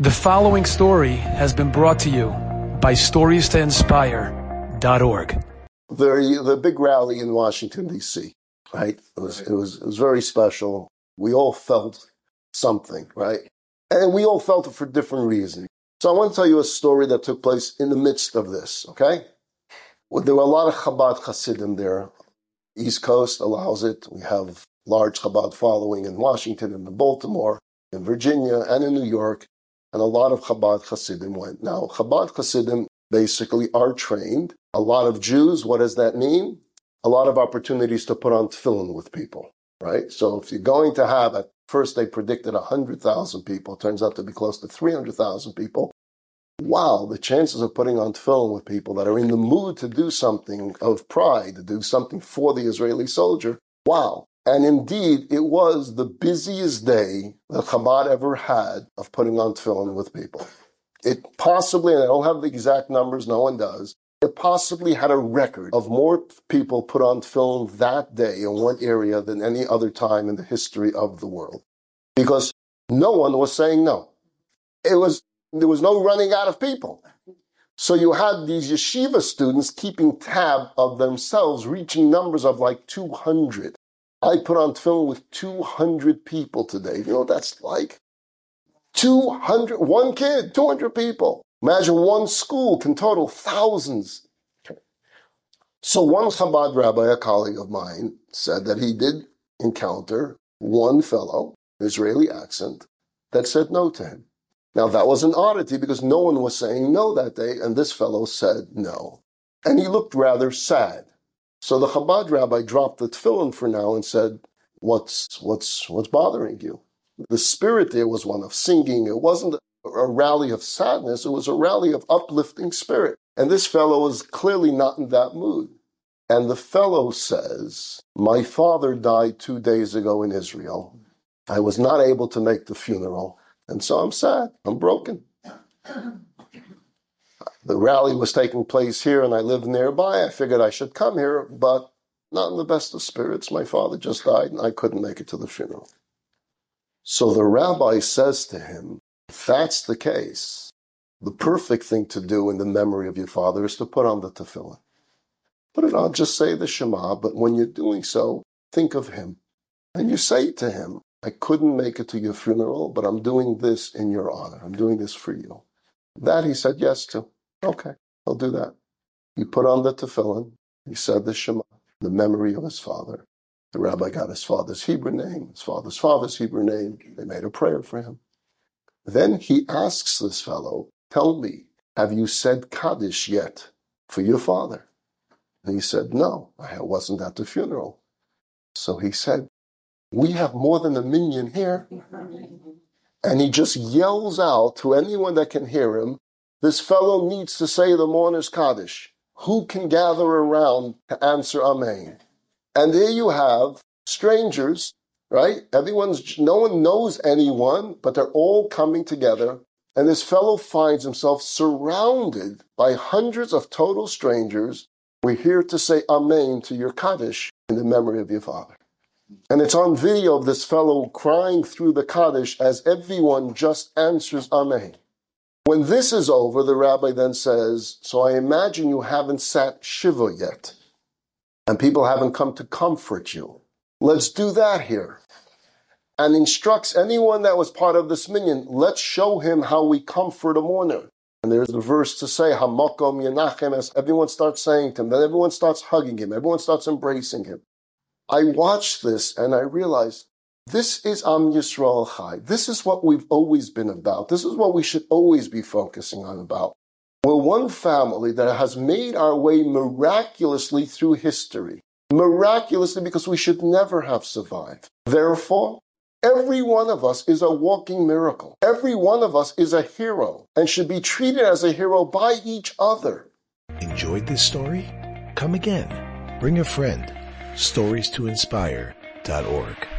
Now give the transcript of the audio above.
The following story has been brought to you by StoriesToInspire.org. The, the big rally in Washington, D.C., right? It was, it, was, it was very special. We all felt something, right? And we all felt it for different reasons. So I want to tell you a story that took place in the midst of this, okay? Well, there were a lot of Chabad Hasidim there. East Coast allows it. We have large Chabad following in Washington in Baltimore, in Virginia, and in New York and a lot of Chabad Hasidim went. Now, Chabad Hasidim basically are trained. A lot of Jews, what does that mean? A lot of opportunities to put on tefillin with people, right? So if you're going to have, at first they predicted 100,000 people, turns out to be close to 300,000 people. Wow, the chances of putting on tefillin with people that are in the mood to do something of pride, to do something for the Israeli soldier, wow. And indeed, it was the busiest day that Chabad ever had of putting on tefillin with people. It possibly, and I don't have the exact numbers, no one does, it possibly had a record of more people put on tefillin that day in one area than any other time in the history of the world. Because no one was saying no. It was, there was no running out of people. So you had these yeshiva students keeping tab of themselves, reaching numbers of like 200. I put on tefillin with 200 people today. You know what that's like? 200, one kid, 200 people. Imagine one school can total thousands. So one Chabad rabbi, a colleague of mine, said that he did encounter one fellow, Israeli accent, that said no to him. Now that was an oddity because no one was saying no that day, and this fellow said no. And he looked rather sad. So the Chabad rabbi dropped the tefillin for now and said, "What's what's what's bothering you?" The spirit there was one of singing. It wasn't a rally of sadness. It was a rally of uplifting spirit. And this fellow is clearly not in that mood. And the fellow says, "My father died two days ago in Israel. I was not able to make the funeral, and so I'm sad. I'm broken." The rally was taking place here and I lived nearby. I figured I should come here, but not in the best of spirits. My father just died and I couldn't make it to the funeral. So the rabbi says to him, if that's the case, the perfect thing to do in the memory of your father is to put on the tefillin. Put it on, just say the Shema, but when you're doing so, think of him. And you say to him, I couldn't make it to your funeral, but I'm doing this in your honor. I'm doing this for you. That he said yes to. Okay, I'll do that. He put on the tefillin. He said the Shema, the memory of his father. The rabbi got his father's Hebrew name, his father's father's Hebrew name. They made a prayer for him. Then he asks this fellow, Tell me, have you said Kaddish yet for your father? And he said, No, I wasn't at the funeral. So he said, We have more than a minyan here. And he just yells out to anyone that can hear him, this fellow needs to say the mourner's Kaddish. Who can gather around to answer Amen? And there you have strangers, right? Everyone's, no one knows anyone, but they're all coming together. And this fellow finds himself surrounded by hundreds of total strangers. We're here to say Amen to your Kaddish in the memory of your father. And it's on video of this fellow crying through the Kaddish as everyone just answers Amen. When this is over, the rabbi then says, So I imagine you haven't sat Shiva yet, and people haven't come to comfort you. Let's do that here. And instructs anyone that was part of this minyan, let's show him how we comfort a mourner. And there's the verse to say, Hamakom Yenachem, as everyone starts saying to him, then everyone starts hugging him, everyone starts embracing him. I watched this and I realized this is Am Yisrael Chai. This is what we've always been about. This is what we should always be focusing on about. We're one family that has made our way miraculously through history. Miraculously because we should never have survived. Therefore, every one of us is a walking miracle. Every one of us is a hero and should be treated as a hero by each other. Enjoyed this story? Come again. Bring a friend. Stories to inspire.org.